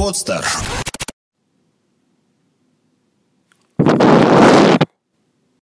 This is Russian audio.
Подстер